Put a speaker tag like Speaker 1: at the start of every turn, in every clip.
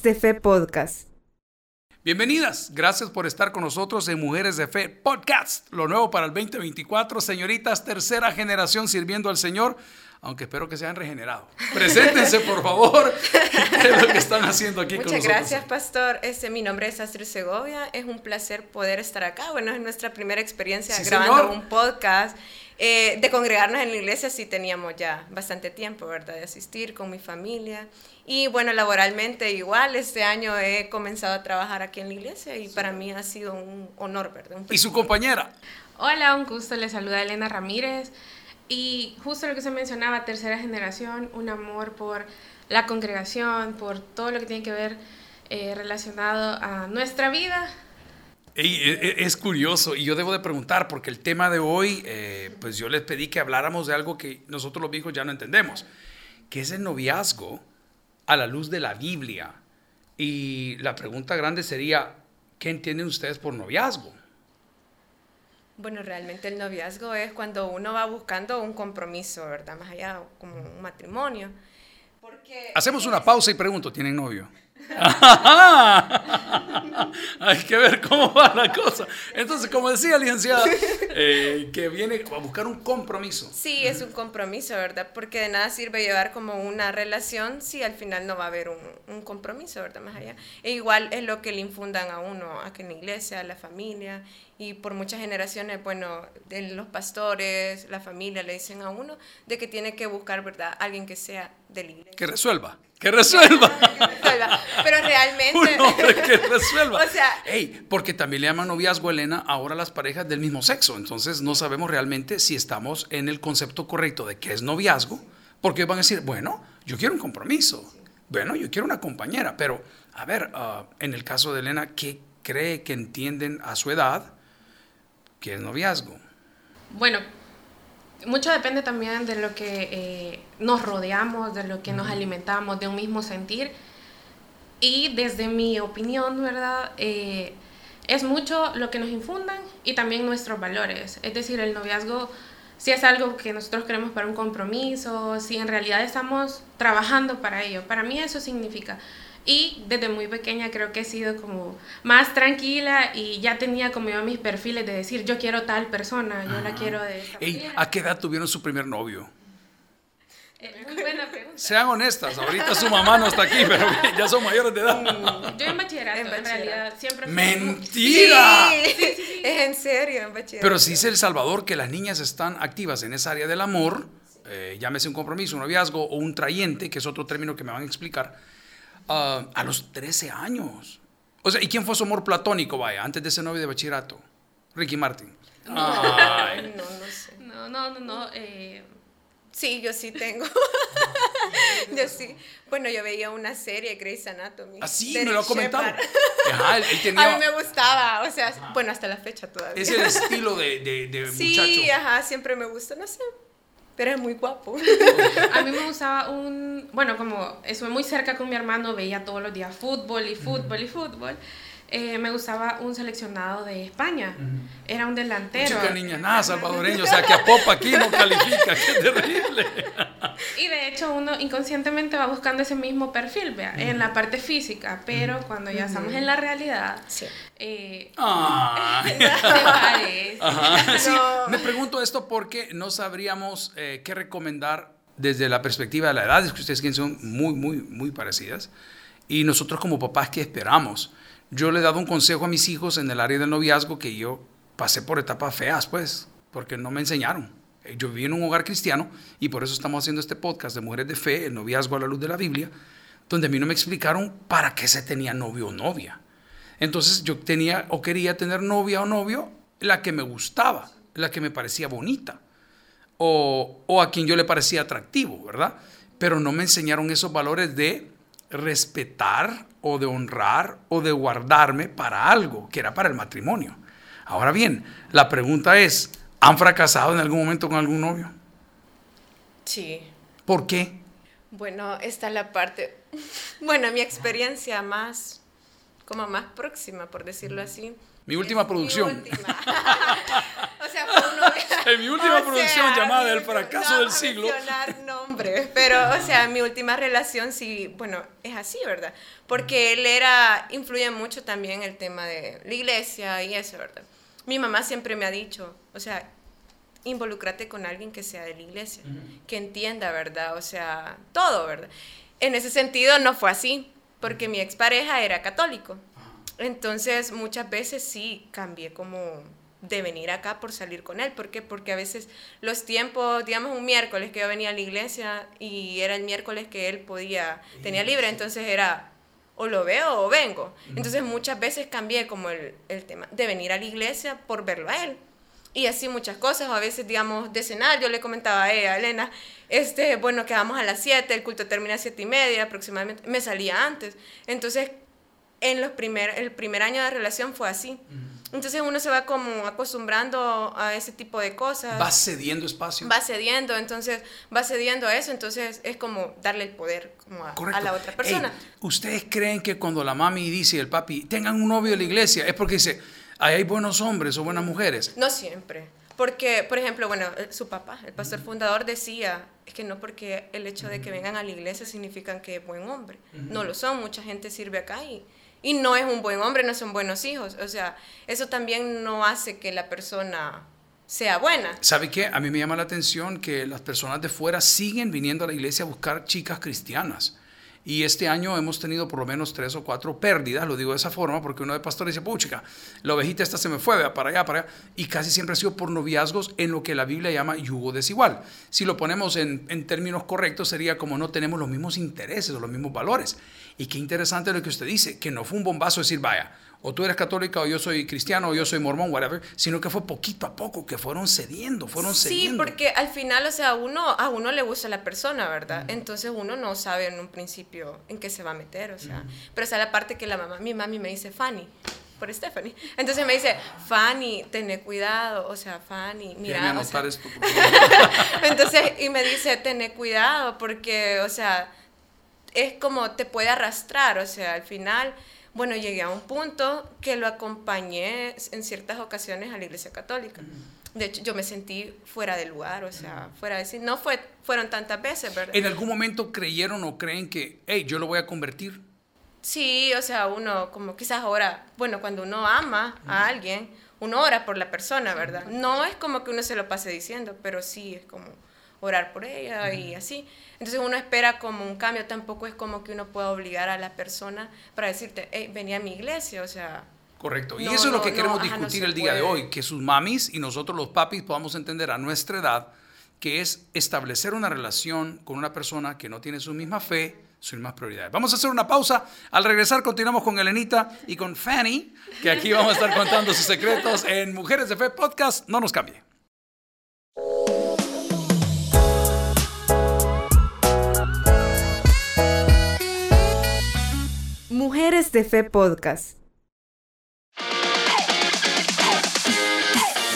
Speaker 1: Mujeres de Fe Podcast.
Speaker 2: Bienvenidas, gracias por estar con nosotros en Mujeres de Fe Podcast, lo nuevo para el 2024, señoritas, tercera generación sirviendo al Señor, aunque espero que se hayan regenerado. Preséntense, por favor, qué es lo que están haciendo aquí
Speaker 3: Muchas
Speaker 2: con nosotros.
Speaker 3: gracias, pastor. Este, mi nombre es Astrid Segovia. Es un placer poder estar acá. Bueno, es nuestra primera experiencia
Speaker 2: Sí,
Speaker 3: grabando
Speaker 2: señor.
Speaker 3: un podcast. Eh, de congregarnos en la iglesia sí teníamos ya bastante tiempo, ¿verdad? De asistir con mi familia. Y bueno, laboralmente igual, este año he comenzado a trabajar aquí en la iglesia y para mí ha sido un honor, ¿verdad? Un
Speaker 2: Y su compañera,
Speaker 4: Hola, un gusto, les saluda Elena Ramírez. Y justo lo que se mencionaba, tercera generación, un amor por la congregación, por todo lo que tiene que ver eh, relacionado a nuestra vida.
Speaker 2: E- e- es curioso y yo debo de preguntar porque el tema de hoy, eh, pues yo les pedí que habláramos de algo que nosotros los viejos ya no entendemos, que es el noviazgo a la luz de la Biblia. Y la pregunta grande sería, ¿qué entienden ustedes por noviazgo?
Speaker 3: Bueno, realmente el noviazgo es cuando uno va buscando un compromiso, ¿verdad? Más allá como un matrimonio. Porque
Speaker 2: Hacemos una pausa y pregunto, ¿tienen novio? Hay que ver cómo va la cosa. Entonces, como decía licenciada, eh, que viene a buscar un compromiso.
Speaker 3: Sí, es un compromiso, ¿verdad? Porque de nada sirve llevar como una relación si al final no va a haber un, un compromiso, ¿verdad? Más allá. E igual es lo que le infundan a uno, aquí en la iglesia, a la familia, y por muchas generaciones, bueno, de los pastores, la familia le dicen a uno de que tiene que buscar, ¿verdad? Alguien que sea de la iglesia.
Speaker 2: Que resuelva, que resuelva.
Speaker 3: Pero realmente...
Speaker 2: un hombre que resuelva.
Speaker 3: O sea-
Speaker 2: Ey, porque también le llaman noviazgo, Elena, ahora las parejas del mismo sexo. Entonces no sabemos realmente si estamos en el concepto correcto de qué es noviazgo, porque van a decir, bueno, yo quiero un compromiso. Bueno, yo quiero una compañera. Pero, a ver, ah, en el caso de Elena, ¿qué cree que entienden a su edad que es noviazgo?
Speaker 4: Bueno, mucho depende también de lo que eh, nos rodeamos, de lo que nos alimentamos, de un mismo sentir. Y desde mi opinión, ¿verdad? Eh, es mucho lo que nos infundan y también nuestros valores. Es decir, el noviazgo, si es algo que nosotros queremos para un compromiso, si en realidad estamos trabajando para ello. Para mí eso significa. Y desde muy pequeña creo que he sido como más tranquila y ya tenía como yo mis perfiles de decir, yo quiero tal persona, yo la quiero de esta
Speaker 2: Ey. ¿a qué edad tuvieron su primer novio?
Speaker 4: Eh, muy buena pregunta.
Speaker 2: Sean honestas, ahorita su mamá no está aquí, pero ya son mayores de edad.
Speaker 4: Yo en bachillerato,
Speaker 3: En
Speaker 4: en,
Speaker 3: bachillerato.
Speaker 4: realidad, siempre fui
Speaker 2: ¡Mentira!
Speaker 3: Sí, es en serio, en bachillerato.
Speaker 2: Pero sí dice El Salvador que las niñas están activas en esa área del amor, eh, llámese un compromiso, un noviazgo o un trayente, que es otro término que me van a explicar, ah, a los 13 años. O sea, ¿y quién fue su amor platónico, vaya, antes de ese novio de bachillerato? Ricky Martin. Ay.
Speaker 3: No, no sé.
Speaker 4: No, no, no, no. eh,
Speaker 3: Sí, yo sí tengo. yo sí. Bueno, yo veía una serie, Grey's Anatomy.
Speaker 2: Así
Speaker 3: Derek
Speaker 2: me lo ha comentado.
Speaker 3: Shepard.
Speaker 2: Ajá, él, él
Speaker 3: A mí
Speaker 2: tenía.
Speaker 3: me gustaba, o sea, bueno, hasta la fecha todavía.
Speaker 2: Es el estilo de, de, de
Speaker 3: sí,
Speaker 2: muchacho.
Speaker 3: ajá, siempre me gustó, no sé. Pero es muy guapo.
Speaker 4: a mí me gustaba un. Bueno, como estuve muy cerca con mi hermano, veía todos los días fútbol y fútbol y fútbol. Eh, me gustaba un seleccionado de España. Era un delantero.
Speaker 2: Chica niña, nada salvadoreño, o sea que a Popa aquí no califica, qué terrible.
Speaker 4: Y de hecho uno inconscientemente va buscando ese mismo perfil, vea, en la parte física, pero cuando ya estamos en la realidad,
Speaker 3: Sí.
Speaker 4: eh, parece.
Speaker 2: Ajá, sí.
Speaker 3: No.
Speaker 2: Me pregunto esto porque no sabríamos eh, qué recomendar desde la perspectiva de la edad, es que ustedes son muy, muy, muy parecidas. Y nosotros como papás, ¿qué esperamos? Yo le dado un consejo a mis hijos en el área del noviazgo que yo pasé por etapas feas, pues, porque no me enseñaron. Eh, Yo viví en un hogar cristiano y por eso estamos haciendo este podcast de Mujeres de Fe, el noviazgo a la luz de la Biblia, donde a mí no me explicaron para qué se tenía novio o novia. Entonces yo tenía o quería tener novia o novio la que me gustaba, la que me parecía bonita o, o a quien yo le parecía atractivo, ¿verdad? Pero no me enseñaron esos valores de respetar o de honrar o de guardarme para algo, que era para el matrimonio. Ahora bien, la pregunta es, ¿han fracasado en algún momento con algún novio?
Speaker 3: Sí.
Speaker 2: ¿Por qué?
Speaker 3: Bueno, está la parte, bueno, mi experiencia más, como más próxima, por decirlo así.
Speaker 2: Mi última
Speaker 3: Es
Speaker 2: producción.
Speaker 3: última. fue novio.
Speaker 2: en mi última
Speaker 3: O
Speaker 2: producción
Speaker 3: sea,
Speaker 2: llamada El fracaso
Speaker 3: no
Speaker 2: del siglo.
Speaker 3: mencionar nombres, pero, o sea, mi última relación sí, bueno, es así, ¿verdad? Porque él era, influye mucho también el tema de la iglesia y eso, ¿verdad? Mi mamá siempre me ha dicho, o sea, involúcrate con alguien que sea de la iglesia, que entienda, ¿verdad? O sea, todo, ¿verdad? En ese sentido no fue así, porque mi expareja era católico. Entonces, muchas veces sí cambié como de venir acá por salir con él. ¿Por qué? Porque a veces los tiempos, digamos un miércoles que yo venía a la iglesia y era el miércoles que él podía, tenía libre, entonces era o lo veo o vengo. Entonces muchas veces cambié como el, el tema de venir a la iglesia por verlo a él. Y así muchas cosas, o a veces, digamos, de cenar, yo le comentaba a ella, Elena, este, bueno, quedamos a las 7, el culto termina a 7 y media aproximadamente, me salía antes. Entonces, en los primer, el primer año de relación fue así. Entonces uno se va como acostumbrando a ese tipo de cosas.
Speaker 2: Va cediendo espacio.
Speaker 3: Va cediendo, entonces va cediendo a eso, entonces es como darle el poder como a, la otra persona.
Speaker 2: Ey, ¿Ustedes creen que cuando la mami dice y el papi tengan un novio de la iglesia es porque dice, ahí hay buenos hombres o buenas mujeres?
Speaker 3: No siempre. Porque, por ejemplo, bueno, eh, su papá, el pastor fundador, decía, es que no porque el hecho de que vengan a la iglesia significan que es buen hombre. No lo son, mucha gente sirve acá y, y no es un buen hombre, no son buenos hijos. O sea, eso también no hace que la persona sea buena.
Speaker 2: ¿Sabe qué? A mí me llama la atención que las personas de fuera siguen viniendo a la iglesia a buscar chicas cristianas. Y este año hemos tenido por lo menos tres o cuatro pérdidas, lo digo de esa forma, porque uno de pastores dice, puchica, la ovejita esta se me fue, vea, para allá, para allá. Y casi siempre ha sido por noviazgos en lo que la Biblia llama yugo desigual. Si lo ponemos en, en términos correctos, sería como no tenemos los mismos intereses o los mismos valores. Y qué interesante lo que usted dice, que no fue un bombazo decir, vaya, o tú eres católica o yo soy cristiano o yo soy mormón, whatever, sino que fue poquito a poco que fueron cediendo, fueron
Speaker 3: Sí,
Speaker 2: cediendo.
Speaker 3: porque al final, o sea, uno, a uno le gusta la persona, ¿verdad? Entonces uno no sabe en un principio en qué se va a meter, o sea. Pero esa es la parte que la mamá, mi mami me dice, Fanny, por Stephanie. Entonces me dice, Fanny, tené cuidado, o sea, Fanny, mira. O sea,
Speaker 2: anotar esto.
Speaker 3: Entonces, y me dice, tené cuidado, porque, o sea, es como te puede arrastrar, o sea, al final, bueno, llegué a un punto que lo acompañé en ciertas ocasiones a la iglesia católica. De hecho, yo me sentí fuera de lugar, o sea, fuera de sí. No fue, fueron tantas veces, ¿verdad?
Speaker 2: ¿En algún momento creyeron o creen que, hey, yo lo voy a convertir?
Speaker 3: Sí, o sea, uno como quizás ahora, bueno, cuando uno ama a alguien, uno ora por la persona, ¿verdad? No es como que uno se lo pase diciendo, pero sí es como orar por ella y así. Entonces uno espera como un cambio, tampoco es como que uno pueda obligar a la persona para decirte, hey, vení a mi iglesia, o sea,
Speaker 2: Correcto. Y
Speaker 3: No,
Speaker 2: eso es lo que queremos
Speaker 3: no
Speaker 2: discutir el día de hoy, que sus mamis y nosotros los papis podamos entender a nuestra edad que es establecer una relación con una persona que no tiene su misma fe, sus mismas prioridades. Vamos a hacer una pausa. Al regresar continuamos con Elenita y con Fanny, que aquí vamos a estar contando sus secretos en Mujeres de Fe Podcast. No nos cambie.
Speaker 1: Mujeres de Fe Podcast.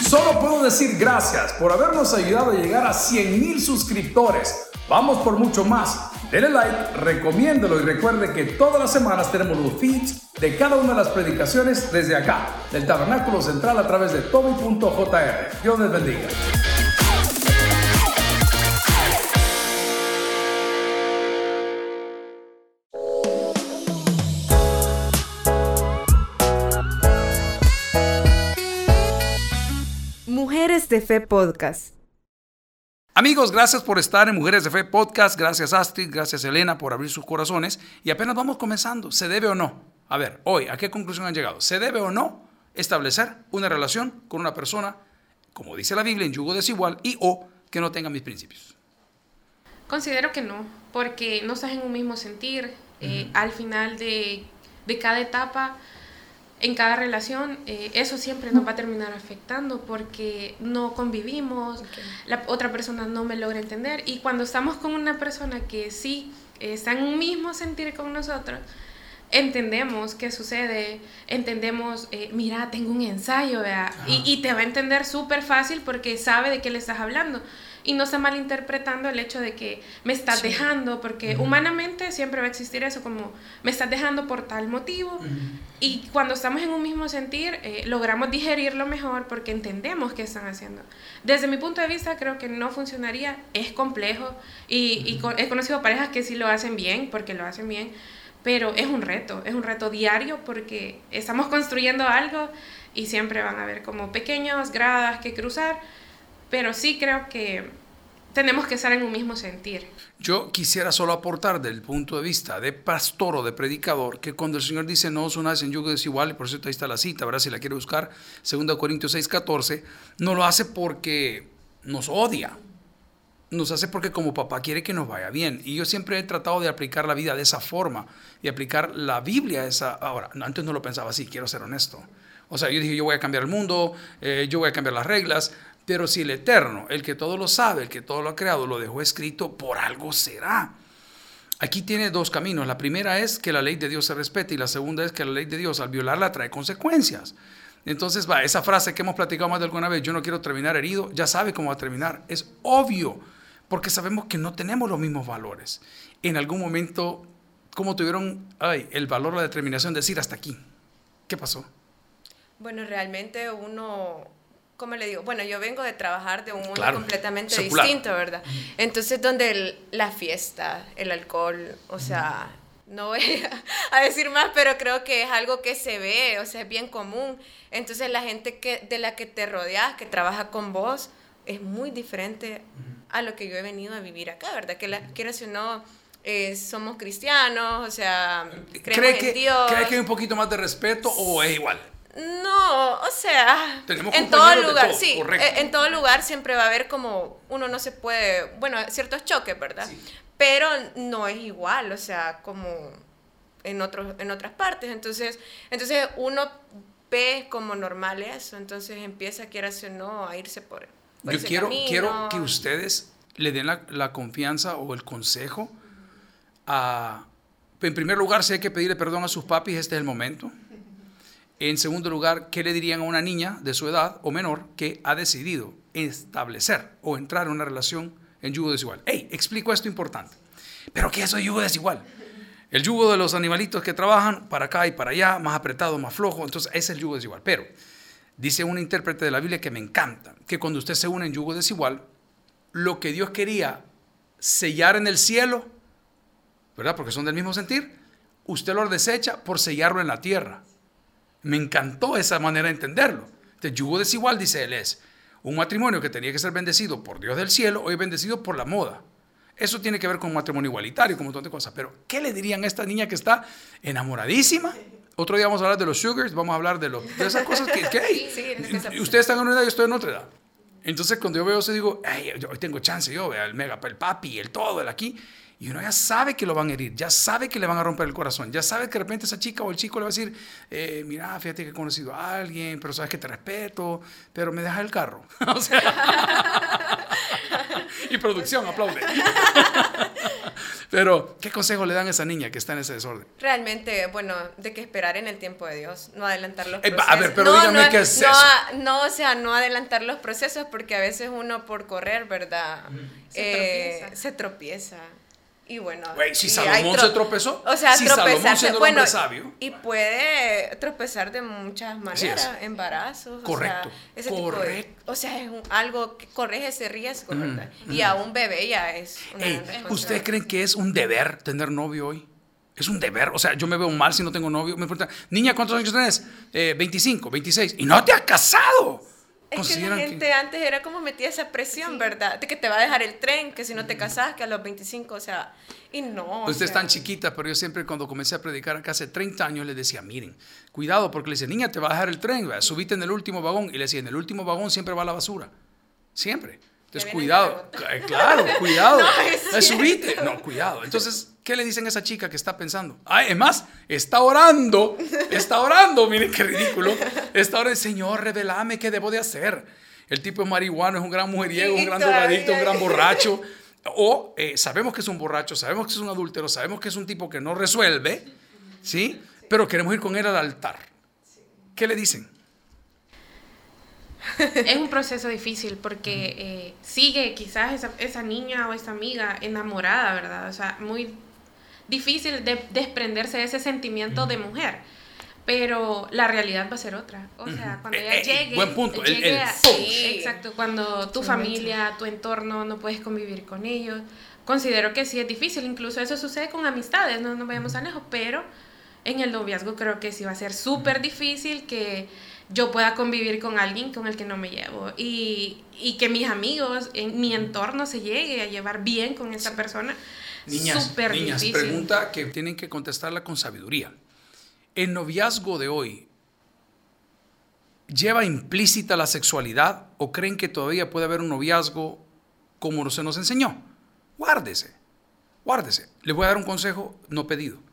Speaker 2: Solo puedo decir gracias por habernos ayudado a llegar a 100 mil suscriptores. Vamos por mucho más. Denle like, recomiéndelo y recuerde que todas las semanas tenemos los feeds de cada una de las predicaciones desde acá, del Tabernáculo Central a través de toby.jr. Dios les bendiga.
Speaker 1: De Fe Podcast.
Speaker 2: Amigos, gracias por estar en Mujeres de Fe Podcast. Gracias Astrid, gracias Elena por abrir sus corazones. Y apenas vamos comenzando. ¿Se debe o no? A ver, hoy, ¿a qué conclusión han llegado? ¿Se debe o no establecer una relación con una persona, como dice la Biblia, en yugo desigual y o que no tenga mis principios?
Speaker 4: Considero que no, porque no estás en un mismo sentir. eh, al final de, de cada etapa, en cada relación, eh, eso siempre nos va a terminar afectando porque no convivimos, la otra persona no me logra entender. Y cuando estamos con una persona que sí eh, está en un mismo sentir con nosotros, entendemos qué sucede, entendemos, eh, mira, tengo un ensayo, vea, y, y, te va a entender súper fácil porque sabe de qué le estás hablando y no está malinterpretando el hecho de que me estás dejando, porque humanamente siempre va a existir eso como me estás dejando por tal motivo. Y cuando estamos en un mismo sentir, eh, logramos digerirlo mejor porque entendemos qué están haciendo. Desde mi punto de vista, creo que no funcionaría, es complejo y, y he conocido parejas que sí lo hacen bien, porque lo hacen bien, pero es un reto, es un reto diario porque estamos construyendo algo y siempre van a haber como pequeñas gradas que cruzar pero sí creo que tenemos que estar en un mismo sentir.
Speaker 2: Yo quisiera solo aportar del punto de vista de pastor o de predicador que cuando el Señor dice no os unáis en yugo desigual, y por eso ahí está la cita, ¿verdad? Si la quiere buscar, 2 Corintios 6, 14, no lo hace porque nos odia, nos hace porque como papá quiere que nos vaya bien. Y yo siempre he tratado de aplicar la vida de esa forma y aplicar la Biblia esa. Ahora, antes no lo pensaba así, quiero ser honesto. O sea, yo dije, yo voy a cambiar el mundo, eh, yo voy a cambiar las reglas, pero si el Eterno, el que todo lo sabe, el que todo lo ha creado, lo dejó escrito, por algo será. Aquí tiene dos caminos. La primera es que la ley de Dios se respete y la segunda es que la ley de Dios al violarla trae consecuencias. Entonces, va, esa frase que hemos platicado más de alguna vez, yo no quiero terminar herido, ya sabe cómo va a terminar. Es obvio, porque sabemos que no tenemos los mismos valores. En algún momento, ¿cómo tuvieron ay, el valor, la determinación de decir hasta aquí? ¿Qué pasó?
Speaker 3: Bueno, realmente uno ¿cómo le digo? Bueno, yo vengo de trabajar de un mundo completamente distinto, ¿verdad? Entonces, donde la fiesta, el alcohol, o sea, no voy a, decir más, pero creo que es algo que se ve, o sea, es bien común. Entonces, la gente que, de la que te rodeas, que trabaja con vos, es muy diferente a lo que yo he venido a vivir acá, ¿verdad? Que la, quieras o no... Eh, somos cristianos, o sea, creemos
Speaker 2: que,
Speaker 3: en Dios.
Speaker 2: ¿Cree que hay un poquito más de respeto o es igual?
Speaker 3: No, o sea, en todo lugar, sí, eh, en todo lugar siempre va a haber como uno no se puede, bueno, ciertos choques, ¿verdad? Pero no es igual, o sea, como en otros en otras partes, entonces, entonces uno ve como normal eso, entonces empieza quiera o no a irse por,
Speaker 2: Yo quiero quiero que ustedes le den la, la confianza o el consejo a en primer lugar, si hay que pedirle perdón a sus papis, este es el momento. En segundo lugar, ¿qué le dirían a una niña de su edad o menor que ha decidido establecer o entrar en una relación en yugo desigual? ¡Ey! Explico esto importante. ¿Pero qué es eso de yugo desigual? El yugo de los animalitos que trabajan para acá y para allá, más apretado, más flojo, entonces ese es el yugo desigual. Pero dice un intérprete de la Biblia que me encanta, que cuando usted se une en yugo desigual, lo que Dios quería sellar en el cielo, ¿verdad? Porque son del mismo sentir, usted lo desecha por sellarlo en la tierra. Me encantó esa manera de entenderlo. El yugo desigual, dice él, es un matrimonio que tenía que ser bendecido por Dios del cielo, hoy bendecido por la moda. Eso tiene que ver con un matrimonio igualitario, con un montón de cosas. Pero, ¿qué le dirían a esta niña que está enamoradísima? Otro día vamos a hablar de los sugars, vamos a hablar de, de esas cosas que, hay. Ustedes están en una edad, yo estoy en otra edad. Entonces, cuando yo veo eso, digo, hoy tengo chance, yo, el mega, el papi, el todo, el aquí. Y uno ya sabe que lo van a herir, ya sabe que le van a romper el corazón, ya sabe que de repente esa chica o el chico le va a decir, eh, mira, fíjate que he conocido a alguien, pero sabes que te respeto, pero me deja el carro. o sea, y producción, aplaude. pero, ¿qué consejo le dan a esa niña que está en ese desorden?
Speaker 3: Realmente, bueno, de que esperar en el tiempo de Dios, no adelantar los procesos.
Speaker 2: Eh, a ver, pero dígame qué es
Speaker 3: no,
Speaker 2: eso.
Speaker 3: No, o sea, no adelantar los procesos porque a veces uno por correr, ¿verdad? Se, eh, se tropieza. Y bueno,
Speaker 2: si Salomón se tropezó,
Speaker 3: o sea,
Speaker 2: si
Speaker 3: bueno,
Speaker 2: sabio.
Speaker 3: Y puede tropezar de muchas maneras, embarazos,
Speaker 2: correcto,
Speaker 3: o sea, correcto. o sea, es algo que corrige ese riesgo, ¿verdad? Y a un bebé ya es una
Speaker 2: ¿Usted cree que es un deber tener novio hoy? Es un deber, o sea, yo me veo mal si no tengo novio. Me preguntan, niña, ¿cuántos años tienes? Eh, 25, 26. Y no te has casado.
Speaker 3: Es que la gente antes era como metía esa presión, ¿verdad? De que te va a dejar el tren, que si no te casas, que a los 25, o sea, y no.
Speaker 2: Usted es tan chiquita, pero yo siempre cuando comencé a predicar acá hace 30 años le decía, miren, cuidado, porque le decía, niña, te va a dejar el tren, subite en el último vagón. Y le decía, en el último vagón siempre va la basura. Siempre. Entonces, cuidado. Eh, claro, cuidado. no, es subite. No, cuidado. Entonces, ¿qué le dicen a esa chica que está pensando? Ay, es más, está orando. Está orando. Miren qué ridículo. Está orando, Señor, revelame qué debo de hacer. El tipo es marihuano, es un gran mujeriego, un gran drogadicto, un gran borracho. O eh, sabemos que es un borracho, sabemos que es un adúltero, sabemos que es un tipo que no resuelve. ¿sí? Pero queremos ir con él al altar. ¿Qué le dicen?
Speaker 4: es un proceso difícil porque eh, sigue quizás esa, esa, niña o esa amiga enamorada, ¿verdad? O sea, muy difícil de desprenderse de ese sentimiento de mujer. Pero la realidad va a ser otra. O sea, cuando ella
Speaker 2: Eh, eh,
Speaker 4: llegue.
Speaker 2: buen punto, el-
Speaker 4: llegue
Speaker 2: el
Speaker 4: a-
Speaker 2: punch.
Speaker 4: sí, exacto. Cuando tu familia, tu entorno, no puedes convivir con ellos. Considero que sí es difícil. Incluso eso sucede con amistades, no nos vayamos a lejos. Pero en el noviazgo creo que sí va a ser súper difícil que yo pueda convivir con alguien con el que no me llevo. Y, y que mis amigos, en mi entorno, se llegue a llevar bien con esa persona.
Speaker 2: Niñas,
Speaker 4: súper
Speaker 2: niñas
Speaker 4: difícil.
Speaker 2: pregunta que tienen que contestarla con sabiduría. ¿El noviazgo de hoy lleva implícita la sexualidad o creen que todavía puede haber un noviazgo como se nos enseñó? Guárdese, guárdese. Les voy a dar un consejo no pedido.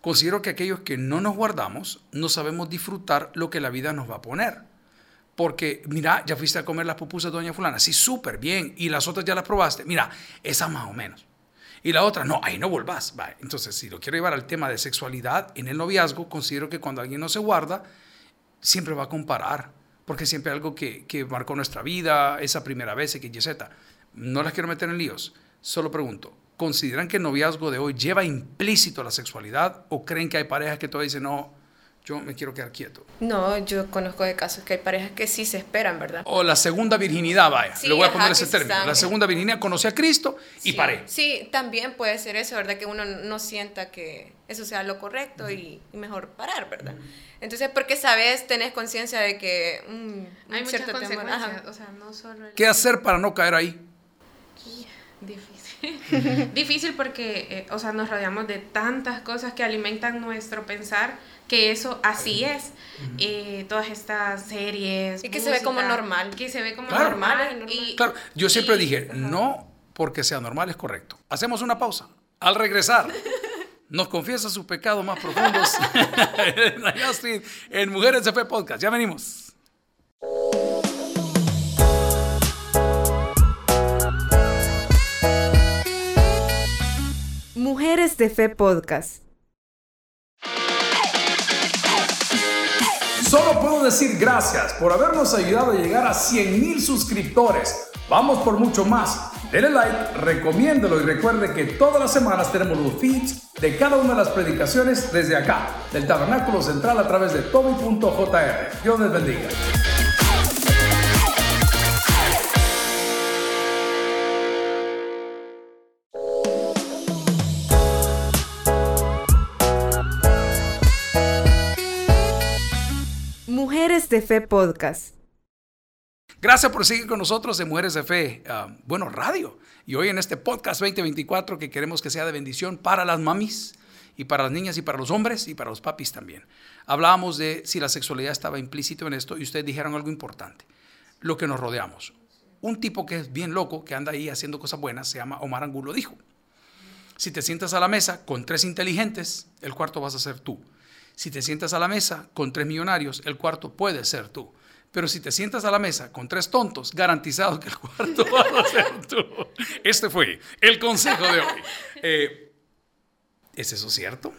Speaker 2: Considero que aquellos que no nos guardamos no sabemos disfrutar lo que la vida nos va a poner. Porque, mira, ya fuiste a comer las pupusas Doña Fulana. Sí, súper bien. Y las otras ya las probaste. Mira, esas más o menos. Y la otra, no, ahí no volvás. Va. Entonces, si lo quiero llevar al tema de sexualidad en el noviazgo, considero que cuando alguien no se guarda, siempre va a comparar. Porque siempre algo que, que marcó nuestra vida, esa primera vez, X, Y, Z. No las quiero meter en líos. Solo pregunto, ¿consideran que el noviazgo de hoy lleva implícito la sexualidad o creen que hay parejas que todavía dicen, no, yo me quiero quedar quieto?
Speaker 3: No, yo conozco de casos que hay parejas que sí se esperan, ¿verdad?
Speaker 2: O la segunda virginidad, vaya,
Speaker 3: Sí,
Speaker 2: le voy a poner ese
Speaker 3: se
Speaker 2: término.
Speaker 3: están-
Speaker 2: La segunda virginidad conocí a Cristo y
Speaker 3: sí,
Speaker 2: paré.
Speaker 3: Sí, también puede ser eso, ¿verdad? Que uno no sienta que eso sea lo correcto y, y mejor parar, ¿verdad? Entonces, porque sabes, tenés conciencia de que mm,
Speaker 4: Hay
Speaker 3: un
Speaker 4: muchas consecuencias.
Speaker 3: ajá.
Speaker 4: O sea, no solo el...
Speaker 2: ¿Qué hacer para no caer ahí?
Speaker 4: Difícil. Difícil porque, eh, o sea, nos rodeamos de tantas cosas que alimentan nuestro pensar que eso así es. Eh, todas estas series.
Speaker 3: Y que se ve como normal.
Speaker 4: Que se ve como
Speaker 2: Claro.
Speaker 4: normal.
Speaker 3: Normal.
Speaker 4: Y,
Speaker 2: Claro, yo siempre
Speaker 4: y-
Speaker 2: dije,
Speaker 4: ajá.
Speaker 2: no porque sea normal es correcto. Hacemos una pausa. Al regresar, nos confiesa sus pecados más profundos en Mujeres de Fe Podcast. Ya venimos.
Speaker 1: Mujeres de Fe Podcast.
Speaker 5: Solo puedo decir gracias por habernos ayudado a llegar a 100 mil suscriptores. Vamos por mucho más. Denle like, recomiéndelo y recuerde que todas las semanas tenemos los feeds de cada una de las predicaciones desde acá, del Tabernáculo Central a través de toby.jr. Dios les bendiga.
Speaker 1: De Fe Podcast.
Speaker 2: Gracias por seguir con nosotros en Mujeres de Fe, ah, bueno, radio. Y hoy en este podcast 2024 que queremos que sea de bendición para las mamis y para las niñas y para los hombres y para los papis también. Hablábamos de si la sexualidad estaba implícito en esto y ustedes dijeron algo importante, lo que nos rodeamos. Un tipo que es bien loco, que anda ahí haciendo cosas buenas, se llama Omar Angulo, dijo, si te sientas a la mesa con tres inteligentes, el cuarto vas a ser tú. Si te sientas a la mesa con tres millonarios, el cuarto puede ser tú. Pero si te sientas a la mesa con tres tontos, garantizado que el cuarto vas a ser tú. Este fue el consejo de hoy. Eh, ¿Es eso cierto?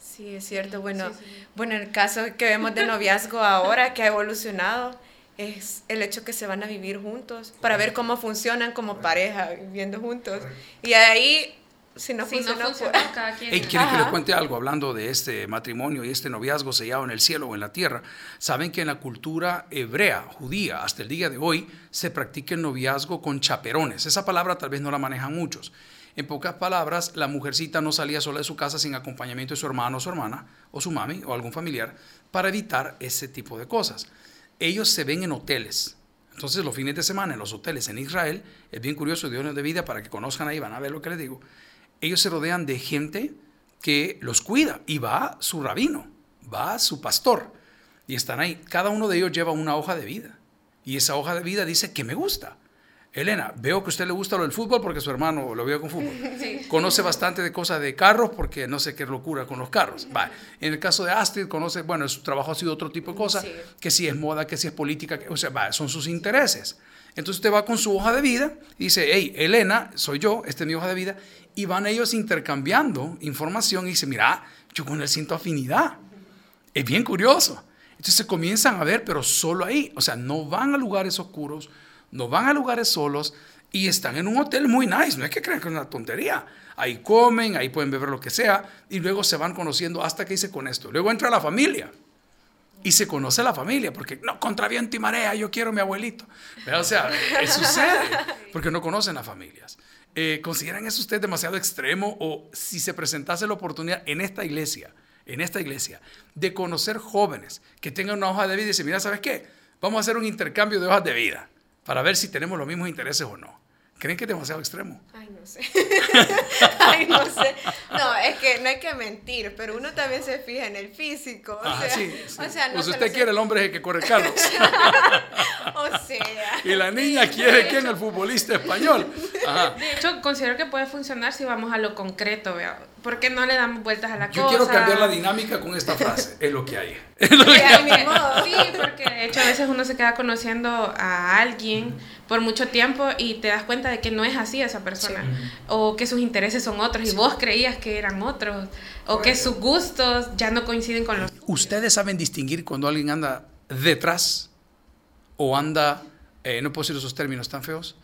Speaker 3: Sí, es cierto. Bueno,
Speaker 4: Sí, sí.
Speaker 3: bueno, el caso que vemos de noviazgo ahora, que ha evolucionado, es el hecho que se van a vivir juntos para ver cómo funcionan como pareja viviendo juntos. Y ahí, si no
Speaker 4: Si no
Speaker 3: funciona,
Speaker 4: funciona,
Speaker 3: pues-
Speaker 4: cada quien.
Speaker 2: Hey, ¿Quieren que les
Speaker 3: Ajá.
Speaker 2: cuente algo hablando de este matrimonio y este noviazgo sellado en el cielo o en la tierra? Saben que en la cultura hebrea, judía, hasta el día de hoy, se practica el noviazgo con chaperones. Esa palabra tal vez no la manejan muchos. En pocas palabras, la mujercita no salía sola de su casa sin acompañamiento de su hermano o su hermana, o su mami, o algún familiar, para evitar ese tipo de cosas. Ellos se ven en hoteles. Entonces, los fines de semana en los hoteles en Israel, es bien curioso, Dios de vida, para que conozcan ahí, van a ver lo que les digo. Ellos se rodean de gente que los cuida y va su rabino, va su pastor y están ahí. Cada uno de ellos lleva una hoja de vida y esa hoja de vida dice que me gusta. Elena, veo que a usted le gusta lo del fútbol porque su hermano lo veo con fútbol. Conoce bastante de cosas de carros porque no sé qué locura con los carros. Va. En el caso de Astrid, conoce, bueno, su trabajo ha sido otro tipo de cosas,
Speaker 3: Sí.
Speaker 2: que si es moda, que si es política, que- o sea, va, son sus intereses. Entonces usted va con su hoja de vida y dice, hey, Elena, soy yo, esta es mi hoja de vida, y van ellos intercambiando información y dice, mira, yo con él siento afinidad. Es bien curioso. Entonces se comienzan a ver, pero solo ahí. O sea, no van a lugares oscuros, no van a lugares solos y están en un hotel muy nice. No es que crean que es una tontería. Ahí comen, ahí pueden beber lo que sea y luego se van conociendo hasta que hice con esto. Luego entra la familia y se conoce la familia, porque no, contra viento y marea, yo quiero a mi abuelito. O sea, eso sucede, porque no conocen las familias. Eh, ¿Consideran eso usted demasiado extremo o si se presentase la oportunidad en esta iglesia, en esta iglesia, de conocer jóvenes que tengan una hoja de vida y decir, mira, ¿sabes qué? Vamos a hacer un intercambio de hojas de vida para ver si tenemos los mismos intereses o no. ¿Creen que es demasiado extremo?
Speaker 3: Ay, no sé. Ay, no sé. No, es que no hay que mentir, pero uno también se fija en el físico. O sea,
Speaker 2: sí, sí.
Speaker 3: O sea, no
Speaker 2: pues usted
Speaker 3: se-
Speaker 2: quiere el hombre que corre carros.
Speaker 3: O sea.
Speaker 2: y la niña quiere que en el futbolista español. Ajá.
Speaker 4: De hecho, considero que puede funcionar si vamos a lo concreto, ¿vea? Porque no le damos vueltas a la
Speaker 2: Yo
Speaker 4: cosa.
Speaker 2: quiero cambiar la dinámica con esta frase. Es lo que hay.
Speaker 3: Sí, ay, ni modo.
Speaker 4: Sí, porque de hecho a veces uno se queda conociendo a alguien por mucho tiempo y te das cuenta de que no es así esa persona. O que sus intereses son otros y vos creías que eran otros. O que sus gustos ya no coinciden con los
Speaker 2: ¿Ustedes saben distinguir cuando alguien anda detrás o anda, eh, no puedo decir esos términos tan feos,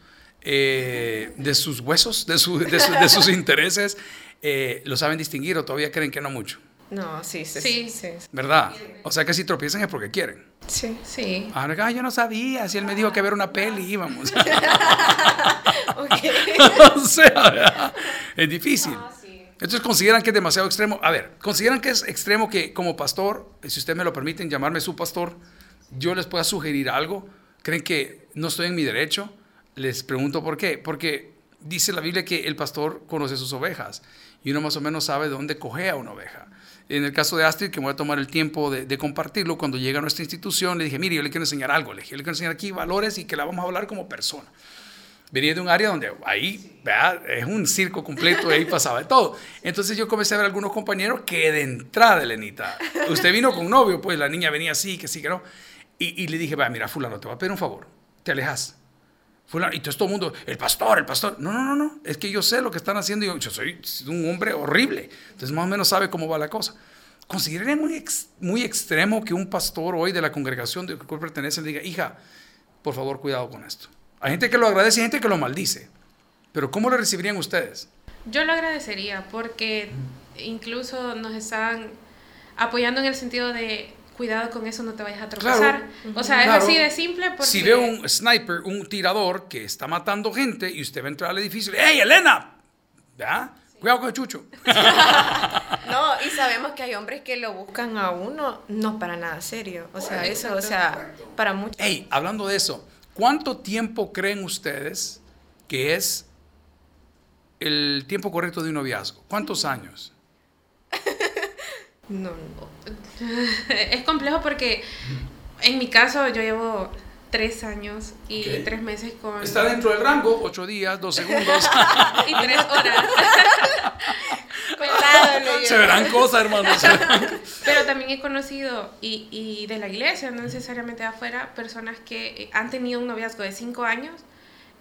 Speaker 2: eh, de sus huesos, de, su- de su- de sus intereses? Eh, ¿Lo saben distinguir o todavía creen que no mucho?
Speaker 3: No, sí, sí.
Speaker 4: Sí.
Speaker 3: Sí.
Speaker 2: ¿Verdad? O sea que si tropiezan es porque quieren.
Speaker 3: sí.
Speaker 4: Sí.
Speaker 2: Ah, yo no sabía, si él me dijo que ver una peli íbamos.
Speaker 3: Ok.
Speaker 2: o sea, ¿verdad? es difícil. Entonces consideran que es demasiado extremo. A ver, consideran que es extremo que como pastor, si ustedes me lo permiten llamarme su pastor, yo les pueda sugerir algo. ¿Creen que no estoy en mi derecho? Les pregunto por qué. Porque dice la Biblia que el pastor conoce sus ovejas y uno más o menos sabe dónde coge a una oveja. En el caso de Astrid, que me voy a tomar el tiempo de, de compartirlo, cuando llega a nuestra institución, le dije, mire, yo le quiero enseñar algo, le dije, yo le quiero enseñar aquí valores y que la vamos a hablar como persona venía de un área donde ahí ¿verdad? es un circo completo, ahí pasaba de todo. Entonces yo comencé a ver algunos compañeros que de entrada, Elenita, usted vino con novio, pues la niña venía así, que sí, que no. Y, y le dije, va, mira, fulano, te voy a pedir un favor, te alejas. Fulano, y todo el mundo, el pastor, el pastor. No, no, no, no, es que yo sé lo que están haciendo y yo, yo soy un hombre horrible. Entonces más o menos sabe cómo va la cosa. Consideraría muy, ex- muy extremo que un pastor hoy de la congregación de cual pertenece le diga, hija, por favor, cuidado con esto. Hay gente que lo agradece y hay gente que lo maldice. Pero ¿cómo lo recibirían ustedes?
Speaker 4: Yo lo agradecería porque incluso nos están apoyando en el sentido de cuidado con eso, no te vayas a tropezar. O sea,
Speaker 2: Claro.
Speaker 4: es así de simple porque...
Speaker 2: Si ve un sniper, un tirador que está matando gente y usted va a entrar al edificio, ¡Hey, Elena! ¿Ya? Cuidado con el chucho.
Speaker 3: No, y sabemos que hay hombres que lo buscan a uno no para nada serio. O sea, eso, o sea, para muchos.
Speaker 2: Hey, hablando de eso, ¿cuánto tiempo creen ustedes que es el tiempo correcto de un noviazgo? ¿Cuántos años?
Speaker 3: No, no.
Speaker 4: es complejo porque en mi caso yo llevo tres años y tres meses con...
Speaker 2: Está dentro del rango, ocho días, dos segundos.
Speaker 4: y tres horas.
Speaker 2: Se verán cosas, hermanos.
Speaker 4: Pero también he conocido, y, y de la iglesia, no necesariamente de afuera, personas que eh, han tenido un noviazgo de cinco años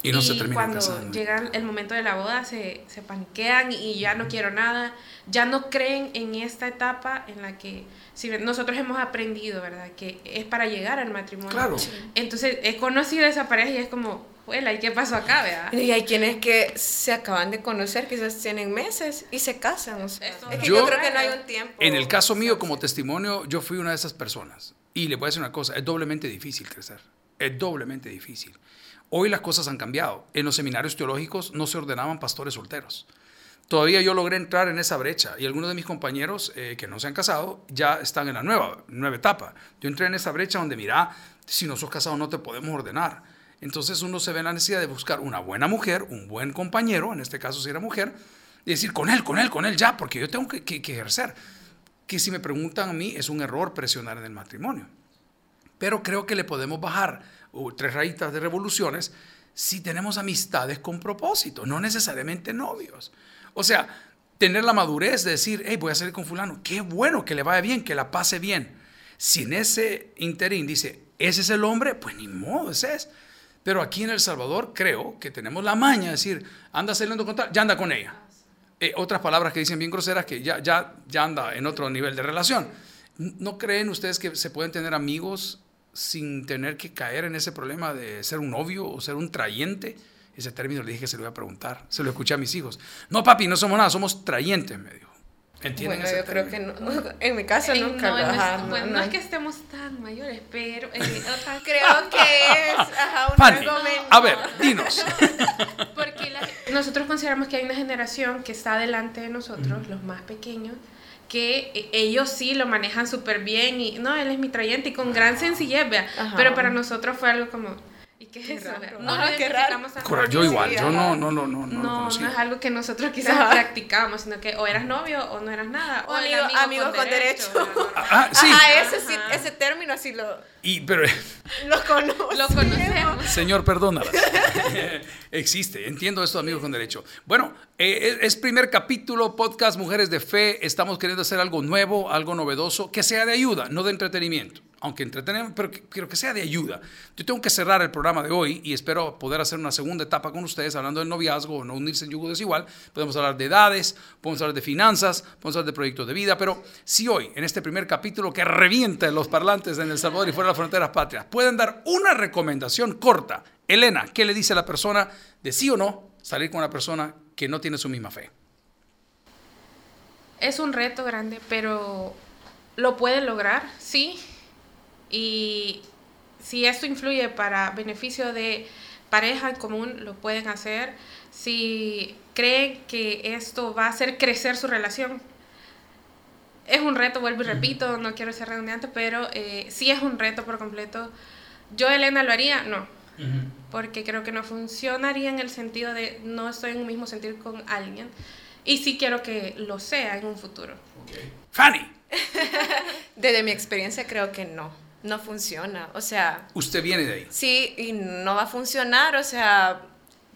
Speaker 2: Y no se terminan
Speaker 4: cuando
Speaker 2: casando.
Speaker 4: llega el momento de la boda se, se paniquean y ya no quiero nada, ya no creen en esta etapa en la que si nosotros hemos aprendido, ¿verdad? Que es para llegar al matrimonio.
Speaker 2: Claro.
Speaker 4: Entonces he conocido a esa pareja y es como, huela, ¿y qué pasó acá, verdad?
Speaker 3: Y hay quienes que se acaban de conocer, quizás tienen meses y se casan. o sea, es que
Speaker 2: Yo-
Speaker 3: yo, creo que no hay un tiempo.
Speaker 2: En el caso mío, como testimonio, yo fui una de esas personas. Y le voy a decir una cosa, es doblemente difícil crecer. Es doblemente difícil. Hoy las cosas han cambiado. En los seminarios teológicos no se ordenaban pastores solteros. Todavía yo logré entrar en esa brecha y algunos de mis compañeros eh, que no se han casado ya están en la nueva, nueva etapa. Yo entré en esa brecha donde, mira, si no sos casado no te podemos ordenar. Entonces uno se ve en la necesidad de buscar una buena mujer, un buen compañero, en este caso si era mujer, y decir, con él, con él, con él ya, porque yo tengo que, que- que ejercer. Que si me preguntan a mí, es un error presionar en el matrimonio. Pero creo que le podemos bajar uh, tres rayitas de revoluciones si tenemos amistades con propósito, no necesariamente novios. O sea, tener la madurez de decir, hey, voy a salir con fulano, qué bueno, que le vaya bien, que la pase bien. Si en ese interín dice, ese es el hombre, pues ni modo, ese es. Pero aquí en El Salvador creo que tenemos la maña de decir, anda saliendo con tal, ya anda con ella. eh, otras palabras que dicen bien groseras que ya, ya, ya anda en otro nivel de relación. ¿No creen ustedes que se pueden tener amigos sin tener que caer en ese problema de ser un novio o ser un trayente? Ese término le dije que se lo iba a preguntar. Se lo escuché a mis hijos. No, papi, no somos nada, somos trayentes, me dijo.
Speaker 3: ¿Entienden bueno, yo creo que no, en mi caso nunca
Speaker 4: no,
Speaker 3: lo,
Speaker 4: ajá, no, no, es que estemos tan mayores, pero eh,
Speaker 3: creo que es ajá, un
Speaker 2: Fanny, a ver, dinos.
Speaker 4: Porque la, nosotros consideramos que hay una generación que está delante de nosotros, los más pequeños, que e, ellos sí lo manejan súper bien y no, él es mi trayente y con gran sencillez, vea. Pero para nosotros fue algo como ¿Y qué es eso?
Speaker 3: No Ajá, qué raro.
Speaker 2: yo igual, yo no, no, no, no, no,
Speaker 4: no, no es algo que nosotros quizás practicamos, sino que o eras novio o no eras nada.
Speaker 3: O, amigo, amigos con, derecho.
Speaker 2: derecho. Ah, sí.
Speaker 3: Ajá, ese, sí, ese término así lo...
Speaker 2: Y, pero...
Speaker 3: Lo conocemos.
Speaker 4: Lo conocemos.
Speaker 2: Señor, perdónala. Existe, entiendo esto, amigos con derecho. Bueno, eh, es primer capítulo, podcast Mujeres de Fe. Estamos queriendo hacer algo nuevo, algo novedoso, que sea de ayuda, no de entretenimiento aunque entretenemos, pero quiero que sea de ayuda. Yo tengo que cerrar el programa de hoy y espero poder hacer una segunda etapa con ustedes hablando del noviazgo o no unirse en yugo desigual. Podemos hablar de edades, podemos hablar de finanzas, podemos hablar de proyectos de vida, pero si hoy, en este primer capítulo que revienta los parlantes en El Salvador y fuera de las fronteras patrias, pueden dar una recomendación corta, Elena, ¿qué le dice a la persona de sí o no salir con una persona que no tiene su misma fe?
Speaker 4: Es un reto grande, pero lo puede lograr, sí y si esto influye para beneficio de pareja en común, lo pueden hacer. Si creen que esto va a hacer crecer su relación, es un reto, vuelvo y repito, no quiero ser redundante, pero eh, sí es un reto por completo. ¿Yo, Elena, lo haría? No. Porque creo que no funcionaría en el sentido de no estoy en un mismo sentir con alguien. Y sí quiero que lo sea en un futuro.
Speaker 2: Fanny.
Speaker 3: Desde mi experiencia creo que no no funciona. O sea...
Speaker 2: Usted viene de ahí.
Speaker 3: Sí, y no va a funcionar. O sea,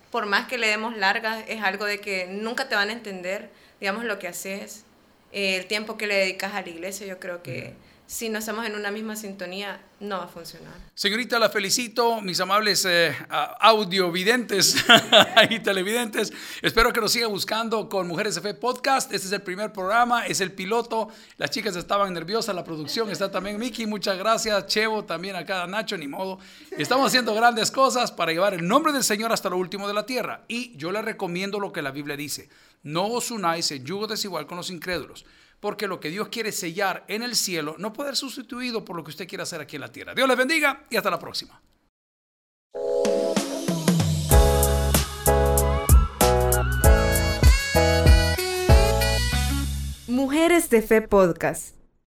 Speaker 3: por más que le demos largas, es algo de que nunca te van a entender, digamos, lo que haces. el tiempo que le dedicas a la iglesia, yo creo que si no estamos en una misma sintonía, no va a funcionar.
Speaker 2: Señorita, la felicito, mis amables eh, audiovidentes y televidentes. Espero que nos siga buscando con Mujeres de Fe Podcast. Este es el primer programa, es el piloto. Las chicas estaban nerviosas, la producción está también Miki. Muchas gracias, Chevo, también acá Nacho, ni modo. Estamos haciendo grandes cosas para llevar el nombre del Señor hasta lo último de la tierra. Y yo le recomiendo lo que la Biblia dice. No os unáis en yugo desigual con los incrédulos porque lo que Dios quiere sellar en el cielo no puede ser sustituido por lo que usted quiere hacer aquí en la tierra. Dios les bendiga y hasta la próxima.
Speaker 1: Mujeres de Fe Podcast.